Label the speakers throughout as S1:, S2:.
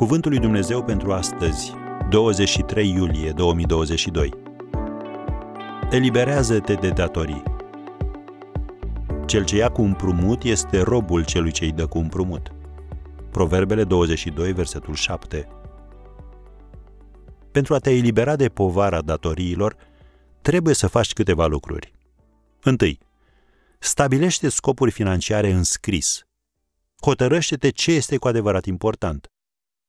S1: Cuvântul lui Dumnezeu pentru astăzi, 23 iulie 2022. Eliberează-te de datorii. Cel ce ia cu împrumut este robul celui ce îi dă cu împrumut. Proverbele 22, versetul 7. Pentru a te elibera de povara datoriilor, trebuie să faci câteva lucruri. Întâi, stabilește scopuri financiare în scris. Hotărăște-te ce este cu adevărat important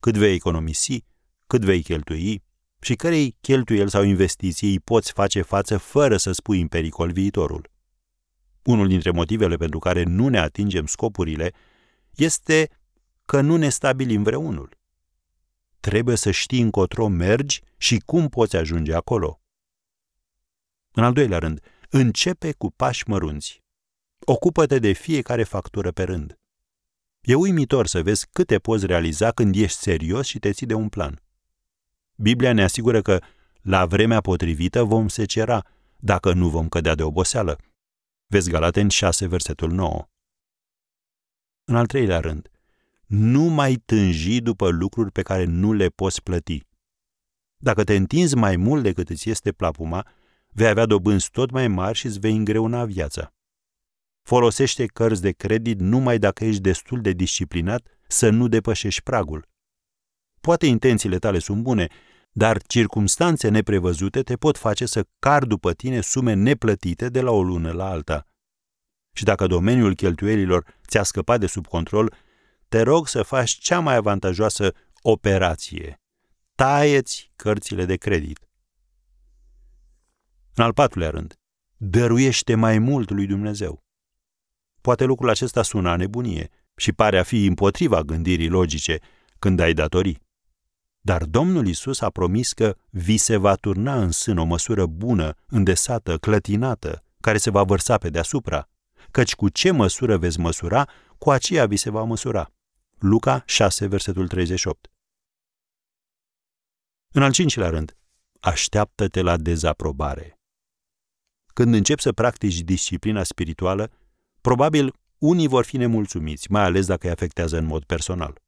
S1: cât vei economisi, cât vei cheltui și cărei cheltuieli sau investiții îi poți face față fără să spui în pericol viitorul. Unul dintre motivele pentru care nu ne atingem scopurile este că nu ne stabilim vreunul. Trebuie să știi încotro mergi și cum poți ajunge acolo. În al doilea rând, începe cu pași mărunți. Ocupă-te de fiecare factură pe rând. E uimitor să vezi câte poți realiza când ești serios și te ții de un plan. Biblia ne asigură că la vremea potrivită vom secera, dacă nu vom cădea de oboseală. Vezi Galaten 6, versetul 9. În al treilea rând, nu mai tânji după lucruri pe care nu le poți plăti. Dacă te întinzi mai mult decât îți este plapuma, vei avea dobânzi tot mai mari și îți vei îngreuna viața. Folosește cărți de credit numai dacă ești destul de disciplinat să nu depășești pragul. Poate intențiile tale sunt bune, dar circumstanțe neprevăzute te pot face să car după tine sume neplătite de la o lună la alta. Și dacă domeniul cheltuielilor ți-a scăpat de sub control, te rog să faci cea mai avantajoasă operație. Taieți cărțile de credit. În al patrulea rând, dăruiește mai mult lui Dumnezeu. Poate lucrul acesta sună a nebunie și pare a fi împotriva gândirii logice când ai datorii. Dar Domnul Isus a promis că vi se va turna în sân o măsură bună, îndesată, clătinată, care se va vărsa pe deasupra, căci cu ce măsură veți măsura, cu aceea vi se va măsura. Luca 6, versetul 38. În al cincilea rând, așteaptă-te la dezaprobare. Când începi să practici disciplina spirituală, Probabil unii vor fi nemulțumiți, mai ales dacă îi afectează în mod personal.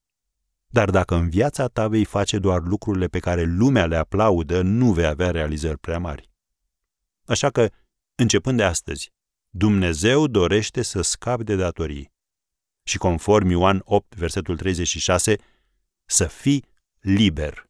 S1: Dar dacă în viața ta vei face doar lucrurile pe care lumea le aplaudă, nu vei avea realizări prea mari. Așa că, începând de astăzi, Dumnezeu dorește să scapi de datorii. Și conform Ioan 8, versetul 36, să fii liber.